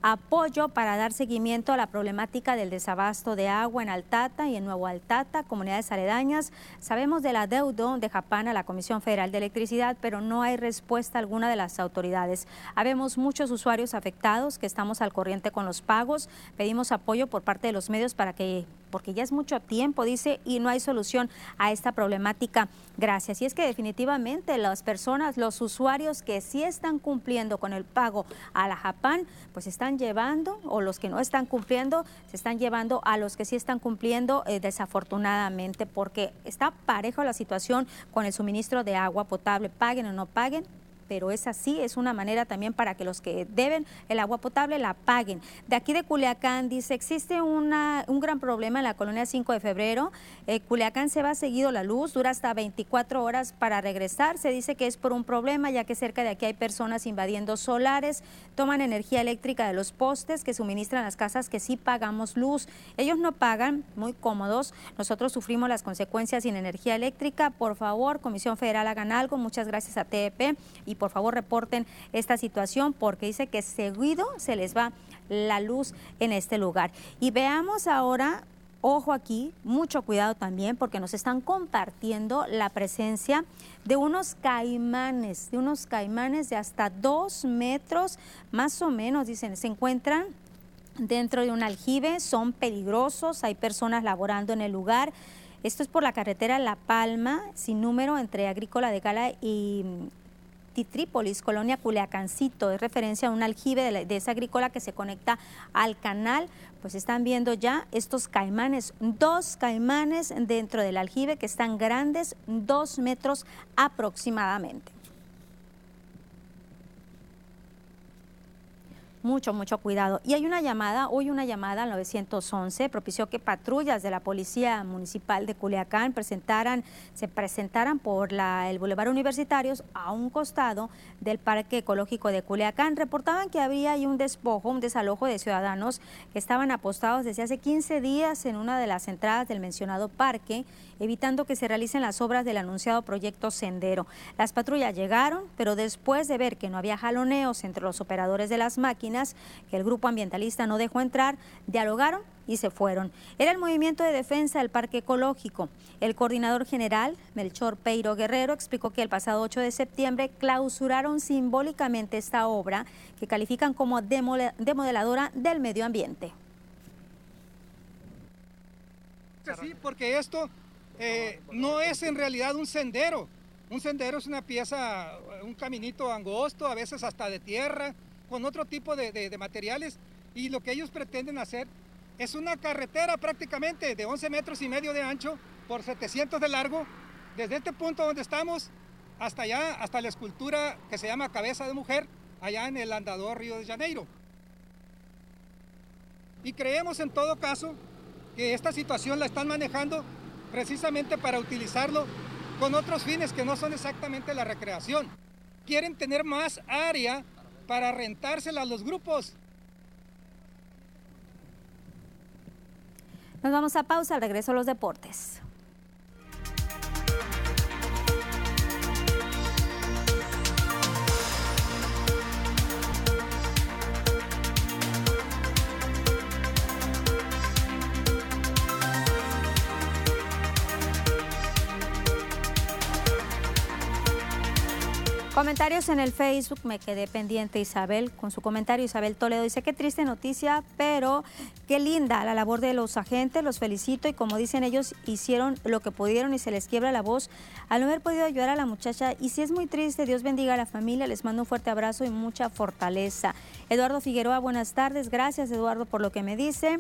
[SPEAKER 2] apoyo para dar seguimiento a la problemática del desabasto de agua en Altata y en Nuevo Altata, comunidades aledañas. Sabemos del adeudo de Japán a la Comisión Federal de Electricidad, pero no hay respuesta alguna de las autoridades. Habemos muchos usuarios afectados que estamos al corriente con los pagos. Pedimos apoyo por parte de los medios para que porque ya es mucho tiempo, dice, y no hay solución a esta problemática. Gracias. Y es que definitivamente las personas, los usuarios que sí están cumpliendo con el pago a la Japán, pues están llevando, o los que no están cumpliendo, se están llevando a los que sí están cumpliendo eh, desafortunadamente, porque está parejo la situación con el suministro de agua potable, paguen o no paguen, pero es así, es una manera también para que los que deben el agua potable la paguen. De aquí de Culiacán dice, existe una, un gran problema en la colonia 5 de febrero, eh, Culiacán se va seguido la luz, dura hasta 24 horas para regresar, se dice que es por un problema ya que cerca de aquí hay personas invadiendo solares, toman energía eléctrica de los postes que suministran las casas que sí pagamos luz, ellos no pagan, muy cómodos, nosotros sufrimos las consecuencias sin energía eléctrica, por favor, Comisión Federal hagan algo, muchas gracias a TEP favor reporten esta situación porque dice que seguido se les va la luz en este lugar. Y veamos ahora ojo aquí, mucho cuidado también porque nos están compartiendo la presencia de unos caimanes, de unos caimanes de hasta dos metros más o menos, dicen, se encuentran dentro de un aljibe, son peligrosos, hay personas laborando en el lugar. Esto es por la carretera La Palma, sin número, entre Agrícola de Gala y Titrípolis, colonia Culiacancito, es referencia a un aljibe de, esa agrícola que se conecta al canal. Pues están viendo ya estos caimanes, dos caimanes dentro del aljibe que están grandes, dos metros aproximadamente. Mucho, mucho cuidado. Y hay una llamada, hoy una llamada al 911 propició que patrullas de la Policía Municipal de Culiacán presentaran, se presentaran por la, el Boulevard Universitarios a un costado del Parque Ecológico de Culiacán. Reportaban que había ahí un despojo, un desalojo de ciudadanos que estaban apostados desde hace 15 días en una de las entradas del mencionado parque, evitando que se realicen las obras del anunciado proyecto Sendero. Las patrullas llegaron, pero después de ver que no había jaloneos entre los operadores de las máquinas, que el grupo ambientalista no dejó entrar, dialogaron y se fueron. Era el movimiento de defensa del parque ecológico. El coordinador general, Melchor Peiro Guerrero, explicó que el pasado 8 de septiembre clausuraron simbólicamente esta obra que califican como demodeladora del medio ambiente.
[SPEAKER 21] Sí, porque esto eh, no es en realidad un sendero. Un sendero es una pieza, un caminito angosto, a veces hasta de tierra, con otro tipo de, materiales y lo que ellos pretenden hacer es una carretera prácticamente de 11 metros y medio de ancho por 700 de largo, desde este punto donde estamos hasta allá, hasta la escultura que se llama Cabeza de Mujer, allá en el Andador Río de Janeiro. Y creemos en todo caso que esta situación la están manejando precisamente para utilizarlo con otros fines que no son exactamente la recreación. Quieren tener más área para rentársela a los grupos.
[SPEAKER 2] Nos vamos a pausa, al regreso a los deportes. Comentarios en el Facebook, me quedé pendiente Isabel con su comentario. Isabel Toledo dice, qué triste noticia, pero qué linda la labor de los agentes, los felicito y como dicen ellos, hicieron lo que pudieron y se les quiebra la voz al no haber podido ayudar a la muchacha. Y si es muy triste, Dios bendiga a la familia, les mando un fuerte abrazo y mucha fortaleza. Eduardo Figueroa, buenas tardes, gracias Eduardo por lo que me dice.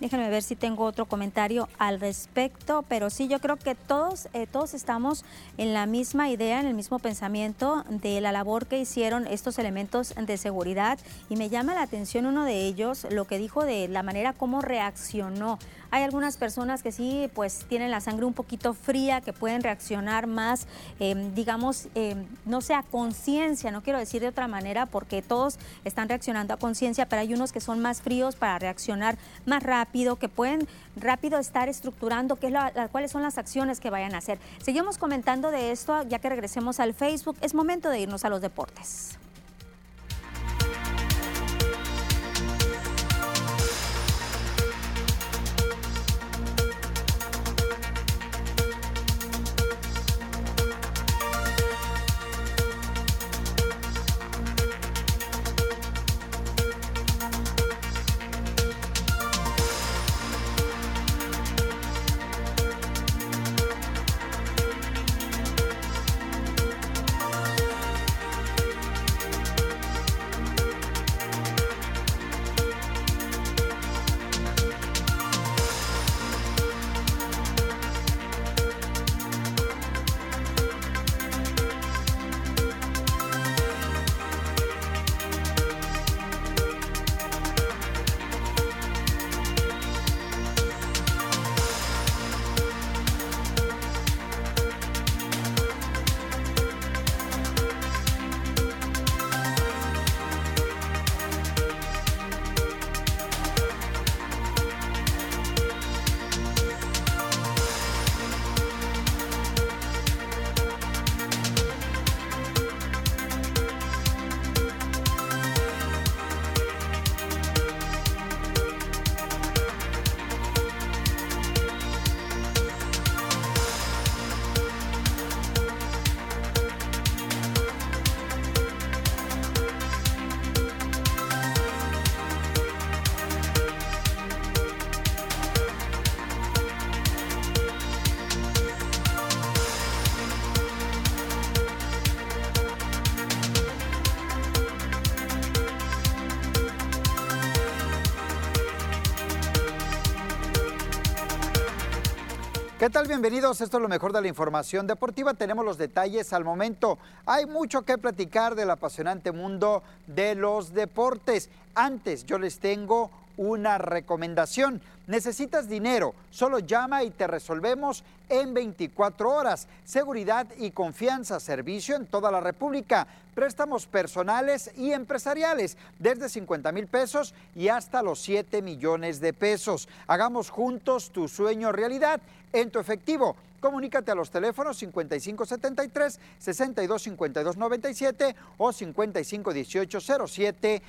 [SPEAKER 2] Déjenme ver si tengo otro comentario al respecto, pero sí, yo creo que todos, eh, todos estamos en la misma idea, en el mismo pensamiento de la labor que hicieron estos elementos de seguridad y me llama la atención uno de ellos, lo que dijo de la manera como reaccionó hay algunas personas que sí, pues tienen la sangre un poquito fría, que pueden reaccionar más, em, digamos, em, no sé, a conciencia, no quiero decir de otra manera, porque todos están reaccionando a conciencia, pero hay unos que son más fríos para reaccionar más rápido, que pueden rápido estar estructurando qué es cuáles son las acciones que vayan a hacer. Seguimos comentando de esto, ya que regresemos al Facebook. Es momento de irnos a los deportes.
[SPEAKER 22] ¿Qué tal? Bienvenidos. Esto es lo mejor de la información deportiva. Tenemos los detalles al momento. Hay mucho que platicar del apasionante mundo de los deportes. Antes yo les tengo una recomendación. Necesitas dinero, solo llama y te resolvemos en 24 horas. Seguridad y confianza, servicio en toda la República. Préstamos personales y empresariales desde 50 mil pesos y hasta los 7 millones de pesos. Hagamos juntos tu sueño realidad en tu efectivo. Comunícate a los teléfonos 5573 625297 o 5518 07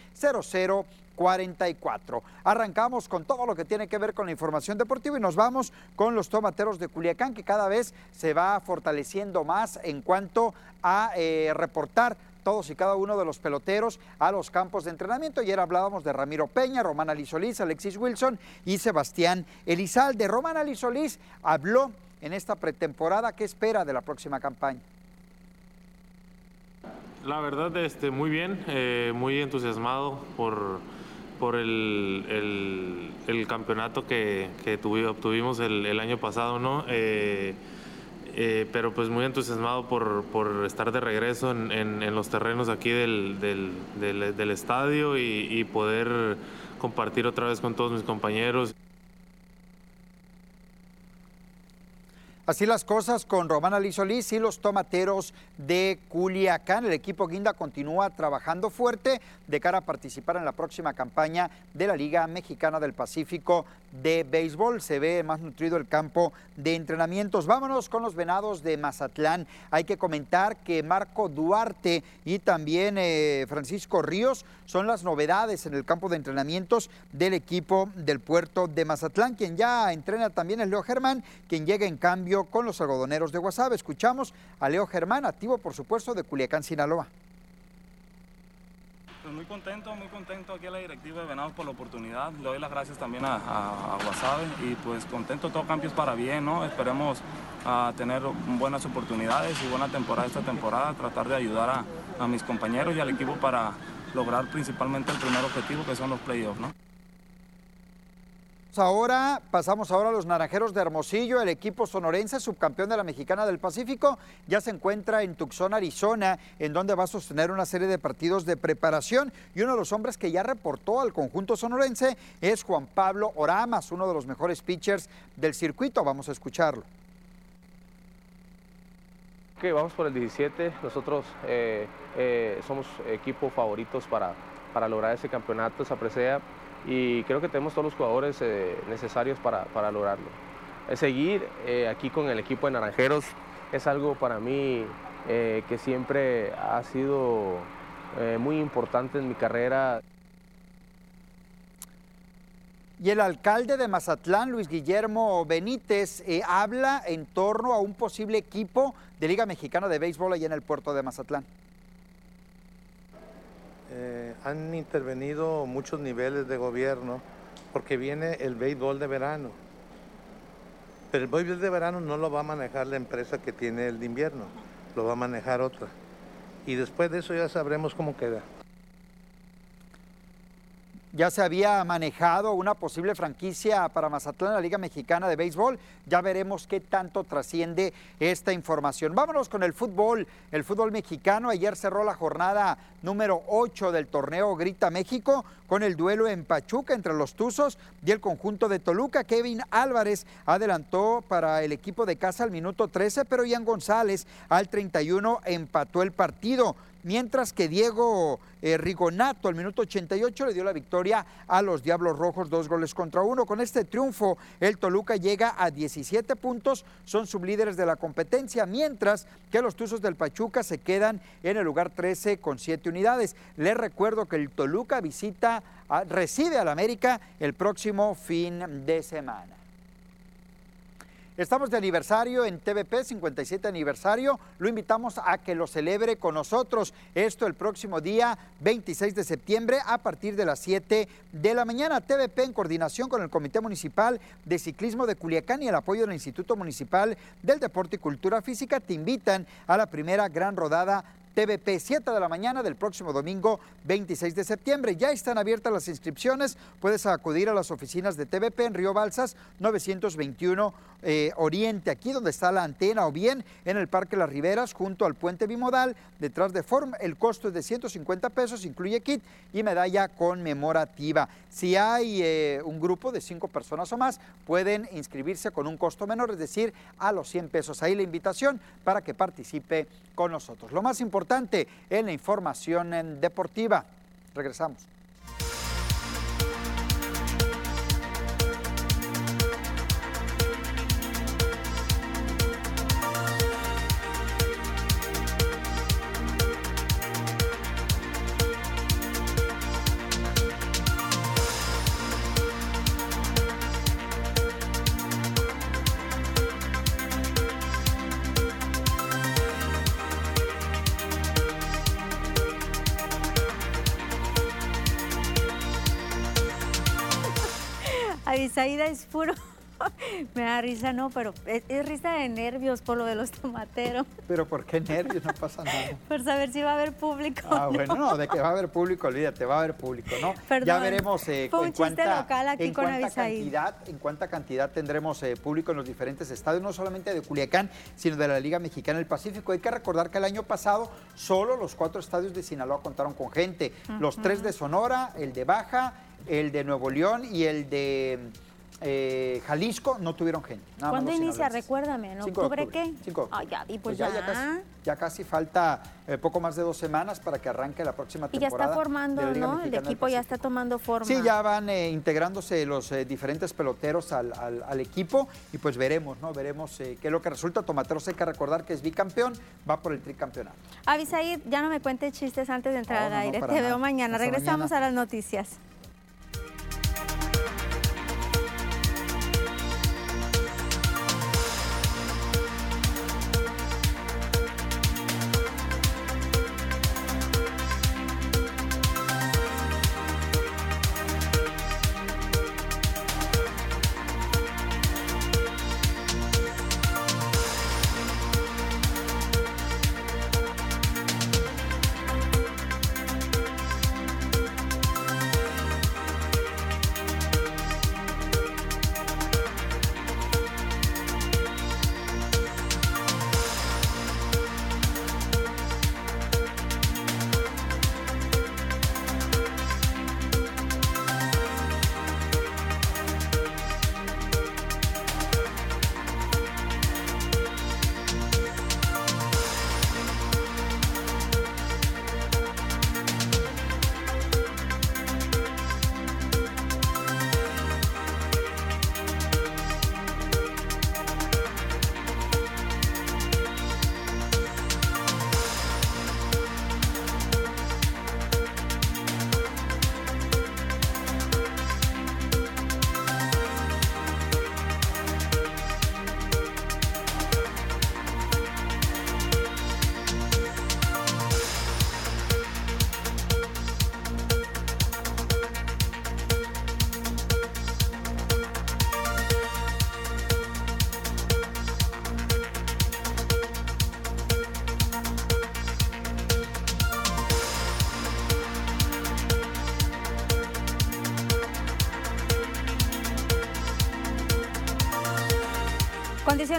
[SPEAKER 22] 44. Arrancamos con todo lo que tiene que ver con la información deportiva y nos vamos con los tomateros de Culiacán, que cada vez se va fortaleciendo más en cuanto a eh, reportar todos y cada uno de los peloteros a los campos de entrenamiento. Ayer hablábamos de Ramiro Peña, Román Solís, Alexis Wilson y Sebastián Elizalde. Román Solís habló en esta pretemporada. ¿Qué espera de la próxima campaña?
[SPEAKER 23] La verdad, este, muy bien, eh, muy entusiasmado por por el, el, campeonato que, que obtuvimos el, año pasado, ¿no? Eh, eh, pero pues muy entusiasmado por, por estar de regreso en, en, los terrenos aquí del, del, estadio y poder compartir otra vez con todos mis compañeros.
[SPEAKER 22] Así las cosas con Román Solís y los tomateros de Culiacán. El equipo Guinda continúa trabajando fuerte de cara a participar en la próxima campaña de la Liga Mexicana del Pacífico de Béisbol. Se ve más nutrido el campo de entrenamientos. Vámonos con los venados de Mazatlán. Hay que comentar que Marco Duarte y también eh, Francisco Ríos son las novedades en el campo de entrenamientos del equipo del puerto de Mazatlán. Quien ya entrena también es Leo Germán, quien llega en cambio con los algodoneros de WhatsApp. Escuchamos a Leo Germán, activo por supuesto de Culiacán, Sinaloa.
[SPEAKER 24] Pues muy contento, muy contento aquí a la directiva de Venados por la oportunidad. Le doy las gracias también a, a, y pues contento, todo cambios para bien, ¿no? Esperemos a tener buenas oportunidades y buena temporada esta temporada, tratar de ayudar a, a mis compañeros y al equipo para lograr principalmente el primer objetivo que son los playoffs, ¿no?
[SPEAKER 22] Ahora pasamos ahora a los Naranjeros de Hermosillo. El equipo sonorense, subcampeón de la Mexicana del Pacífico, ya se encuentra en Tucson, Arizona, en donde va a sostener una serie de partidos de preparación. Y uno de los hombres que ya reportó al conjunto sonorense es Juan Pablo Oramas, uno de los mejores pitchers del circuito. Vamos a escucharlo.
[SPEAKER 25] Que vamos por el 17. Nosotros eh, eh, somos equipo favoritos para, para lograr ese campeonato, esa presea y creo que tenemos todos los jugadores eh, necesarios para, para lograrlo. seguir eh, aquí con el equipo de Naranjeros es algo para mí eh, que siempre ha sido muy importante en mi carrera.
[SPEAKER 22] Y el alcalde de Mazatlán, Luis Guillermo Benítez, habla en torno a un posible equipo de Liga Mexicana de Béisbol allá en el puerto de Mazatlán.
[SPEAKER 26] Eh, han intervenido muchos niveles de gobierno porque viene el béisbol de verano. Pero el béisbol de verano no lo va a manejar la empresa que tiene el de invierno, lo va a manejar otra. Y después de eso ya sabremos cómo queda.
[SPEAKER 22] Ya se había manejado una posible franquicia para Mazatlán en la Liga Mexicana de Béisbol. Ya veremos qué tanto trasciende esta información. Vámonos con el fútbol. El fútbol mexicano ayer cerró la jornada número 8 del torneo Grita México con el duelo en Pachuca entre los Tuzos y el conjunto de Toluca. Kevin Álvarez adelantó para el equipo de casa al minuto 13, pero Ian González al 31 empató el partido mientras que Diego eh, Rigonato al minuto 88 le dio la victoria a los Diablos Rojos, dos goles contra uno. Con este triunfo, el Toluca llega a 17 puntos, son sublíderes de la competencia, mientras que los Tuzos del Pachuca se quedan en el lugar 13 con 7 unidades. Les recuerdo que el Toluca visita, recibe al América el próximo fin de semana. Estamos de aniversario en TVP, 57 aniversario. Lo invitamos a que lo celebre con nosotros. Esto el próximo día 26 de septiembre a partir de las 7 de la mañana. TVP en coordinación con el Comité Municipal de Ciclismo de Culiacán y el apoyo del Instituto Municipal del Deporte y Cultura Física te invitan a la primera gran rodada TVP, 7 de la mañana del próximo domingo 26 de septiembre. Ya están abiertas las inscripciones. Puedes acudir a las oficinas de TVP en Río Balsas 921 eh, Oriente, aquí donde está la antena, o bien en el Parque Las Riberas, junto al puente bimodal, detrás de Form. El costo es de 150 pesos, incluye kit y medalla conmemorativa. Si hay eh, un grupo de cinco personas o más, pueden inscribirse con un costo menor, es decir, a los 100 pesos. Ahí la invitación para que participe con nosotros. Lo más importante en la información deportiva. Regresamos.
[SPEAKER 2] Avisaída es puro. Me da risa, no, pero es, es risa de nervios por lo de los tomateros.
[SPEAKER 22] Pero ¿por qué nervios? No pasa nada.
[SPEAKER 2] Por saber si va a haber público.
[SPEAKER 22] Ah, bueno, no, de que va a haber público, olvídate, va a haber público, ¿no?
[SPEAKER 2] Perdón.
[SPEAKER 22] Ya veremos eh,
[SPEAKER 2] Fue un
[SPEAKER 22] en cuánta,
[SPEAKER 2] local aquí
[SPEAKER 22] en
[SPEAKER 2] con
[SPEAKER 22] cuánta
[SPEAKER 2] Avisaí.
[SPEAKER 22] cantidad, en cuánta cantidad tendremos eh, público en los diferentes estadios, no solamente de Culiacán, sino de la Liga Mexicana del Pacífico. Hay que recordar que el año pasado solo los cuatro estadios de Sinaloa contaron con gente. Los tres de Sonora, el de Baja, el de Nuevo León y el de eh, Jalisco no tuvieron gente. nada
[SPEAKER 2] ¿Cuándo inicia? Recuérdame, ¿en
[SPEAKER 22] 5 de
[SPEAKER 2] octubre qué?
[SPEAKER 22] 5 de
[SPEAKER 2] Ah, ya, y pues,
[SPEAKER 22] Pues ya,
[SPEAKER 2] ya.
[SPEAKER 22] ya casi, ya casi falta eh, poco más de dos semanas para que arranque la próxima
[SPEAKER 2] Y ya
[SPEAKER 22] temporada.
[SPEAKER 2] está formando, ¿no? El equipo ya está tomando forma.
[SPEAKER 22] Sí, ya van eh, integrándose los eh, diferentes peloteros al, al- al equipo y pues veremos, ¿no? Veremos eh, qué es lo que resulta. Tomateros hay que recordar que es bicampeón, va por el tricampeonato.
[SPEAKER 2] Avisaí, ya no me cuentes chistes antes de entrar
[SPEAKER 22] No,
[SPEAKER 2] al
[SPEAKER 22] no,
[SPEAKER 2] aire. Te
[SPEAKER 22] nada.
[SPEAKER 2] veo mañana.
[SPEAKER 22] Hasta
[SPEAKER 2] Regresamos
[SPEAKER 22] mañana.
[SPEAKER 2] a las noticias.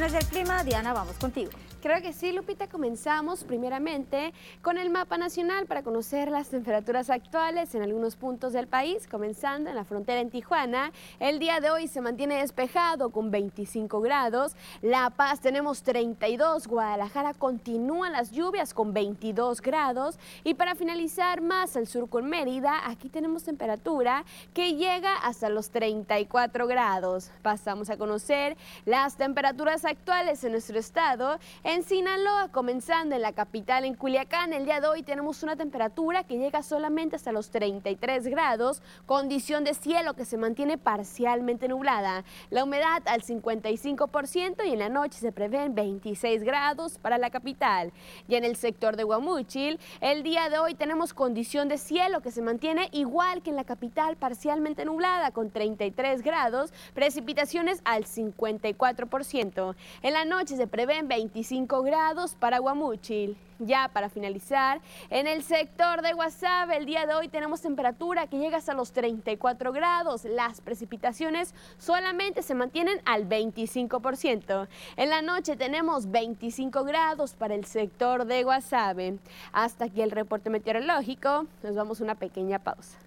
[SPEAKER 2] Condiciones del clima, Diana, vamos contigo.
[SPEAKER 27] Creo que sí, Lupita. Comenzamos primeramente con el mapa nacional para conocer las temperaturas actuales en algunos puntos del país, comenzando en la frontera en Tijuana. El día de hoy se mantiene despejado con 25 grados. La Paz tenemos 32. Guadalajara continúan las lluvias con 22 grados. Y para finalizar más al sur con Mérida, aquí tenemos temperatura que llega hasta los 34 grados. Pasamos a conocer las temperaturas actuales en nuestro estado. En Sinaloa, comenzando en la capital, en Culiacán, el día de hoy tenemos una temperatura que llega solamente hasta los 33 grados, condición de cielo que se mantiene parcialmente nublada. La humedad al 55% y en la noche se prevén 26 grados para la capital. Y en el sector de Guamúchil, el día de hoy tenemos condición de cielo que se mantiene igual que en la capital, parcialmente nublada con 33 grados, precipitaciones al 54%. En la noche se prevén 25 25 grados para Guamúchil. Ya para finalizar, en el sector de Guasave el día de hoy tenemos temperatura que llega hasta los 34 grados. Las precipitaciones solamente se mantienen al 25%. En la noche tenemos 25 grados para el sector de Guasave. Hasta aquí el reporte meteorológico. Nos vamos a una pequeña pausa.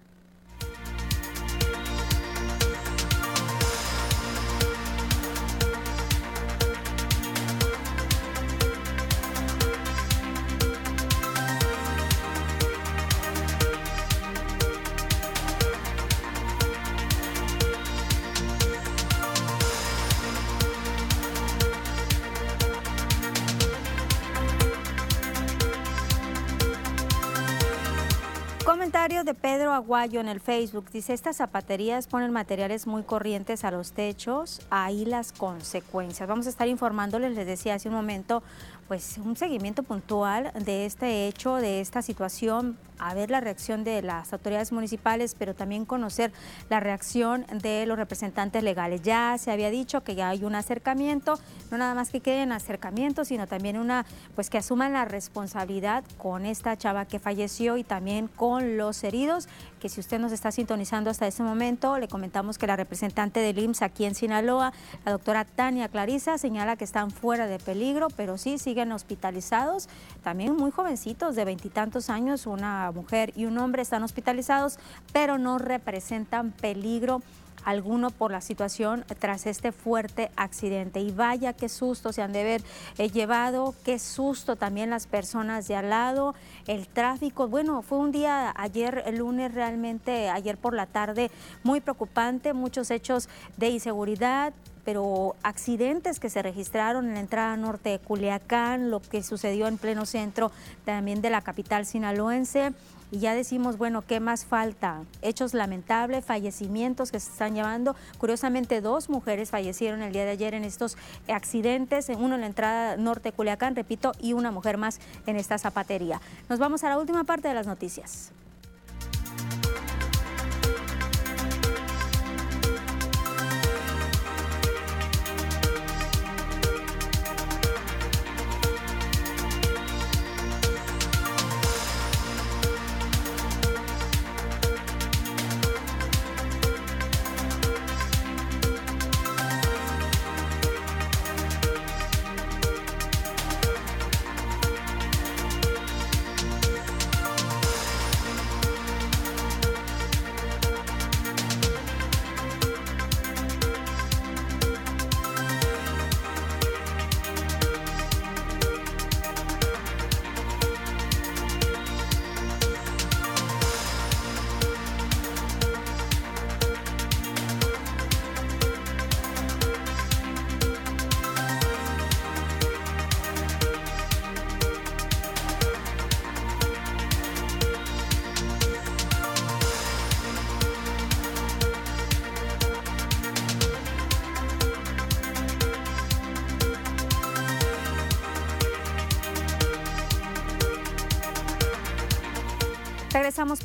[SPEAKER 2] Aguayo en el Facebook. Dice, estas zapaterías ponen materiales muy corrientes a los techos, ahí las consecuencias. Vamos a estar informándoles, les decía hace un momento, pues un seguimiento puntual de este hecho, de esta situación, a ver la reacción de las autoridades municipales, pero también conocer la reacción de los representantes legales. Ya se había dicho que ya hay un acercamiento, no nada más que queden acercamientos, sino también una, pues que asuman la responsabilidad con esta chava que falleció y también con los heridos, que si usted nos está sintonizando hasta ese momento, le comentamos que la representante del IMSS aquí en Sinaloa, la doctora Tania Clarisa, señala que están fuera de peligro, pero sí siguen hospitalizados, también muy jovencitos de veintitantos años, una mujer y un hombre están hospitalizados, pero no representan peligro alguno por la situación tras este fuerte accidente. Y vaya qué susto se han de haber eh, llevado, qué susto también las personas de al lado, el tráfico. Bueno, fue un día ayer, el lunes realmente, ayer por la tarde, muy preocupante, muchos hechos de inseguridad, pero accidentes que se registraron en la entrada norte de Culiacán, lo que sucedió en pleno centro también de la capital sinaloense. Y ya decimos, bueno, ¿qué más falta? Hechos lamentables, fallecimientos que se están llevando. Curiosamente, dos mujeres fallecieron el día de ayer en estos accidentes, uno en la entrada norte de Culiacán, repito, y una mujer más en esta zapatería. Nos vamos a la última parte de las noticias.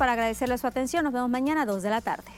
[SPEAKER 2] Para agradecerle su atención. Nos vemos mañana a 2 de la tarde.